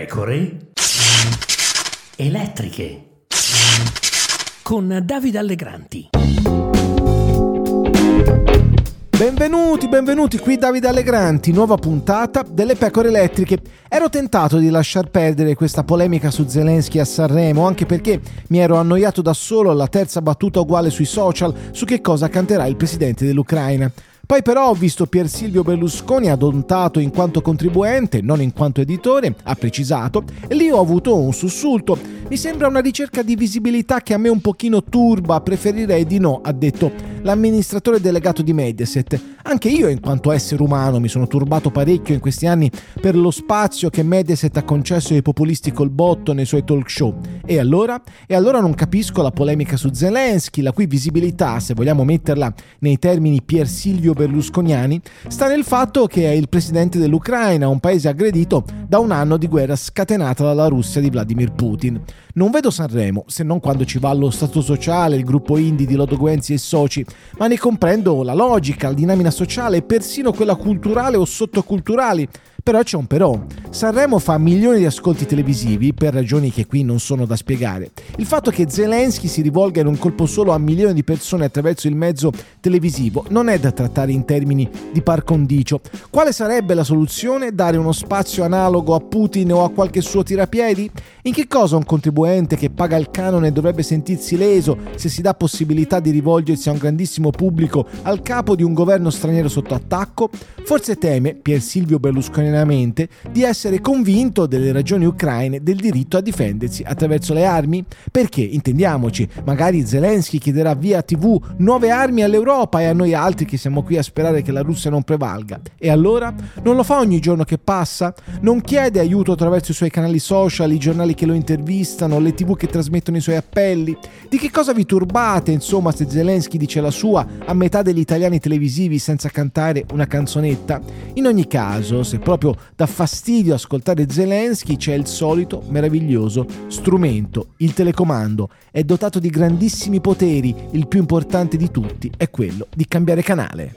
pecore elettriche con Davide Allegranti. Benvenuti, benvenuti qui Davide Allegranti, nuova puntata delle pecore elettriche. Ero tentato di lasciar perdere questa polemica su Zelensky a Sanremo, anche perché mi ero annoiato da solo alla terza battuta uguale sui social su che cosa canterà il presidente dell'Ucraina. Poi però ho visto Pier Silvio Berlusconi adontato in quanto contribuente, non in quanto editore, ha precisato, e lì ho avuto un sussulto. Mi sembra una ricerca di visibilità che a me un pochino turba, preferirei di no, ha detto l'amministratore delegato di Mediaset. Anche io, in quanto essere umano, mi sono turbato parecchio in questi anni per lo spazio che Mediaset ha concesso ai populisti col botto nei suoi talk show. E allora? E allora non capisco la polemica su Zelensky, la cui visibilità, se vogliamo metterla nei termini Pier Silvio berlusconiani, sta nel fatto che è il presidente dell'Ucraina, un paese aggredito da un anno di guerra scatenata dalla Russia di Vladimir Putin. Non vedo Sanremo, se non quando ci va lo Stato Sociale, il gruppo indie di Lodo Guenzi e soci, ma ne comprendo la logica, la dinamica sociale e persino quella culturale o sottoculturali però c'è un però. Sanremo fa milioni di ascolti televisivi per ragioni che qui non sono da spiegare. Il fatto che Zelensky si rivolga in un colpo solo a milioni di persone attraverso il mezzo televisivo non è da trattare in termini di par condicio. Quale sarebbe la soluzione? Dare uno spazio analogo a Putin o a qualche suo tirapiedi? In che cosa un contribuente che paga il canone dovrebbe sentirsi leso se si dà possibilità di rivolgersi a un grandissimo pubblico al capo di un governo straniero sotto attacco? Forse teme Pier Silvio Berlusconi serenamente di essere convinto delle ragioni ucraine del diritto a difendersi attraverso le armi? Perché, intendiamoci, magari Zelensky chiederà via TV nuove armi all'Europa e a noi altri che siamo qui a sperare che la Russia non prevalga. E allora? Non lo fa ogni giorno che passa? Non chiede aiuto attraverso i suoi canali social, i giornali che lo intervistano, le TV che trasmettono i suoi appelli? Di che cosa vi turbate, insomma, se Zelensky dice la sua a metà degli italiani televisivi senza cantare una canzonetta? In ogni caso, se proprio proprio dà fastidio ascoltare Zelensky, c'è il solito meraviglioso strumento, il telecomando. È dotato di grandissimi poteri, il più importante di tutti è quello di cambiare canale.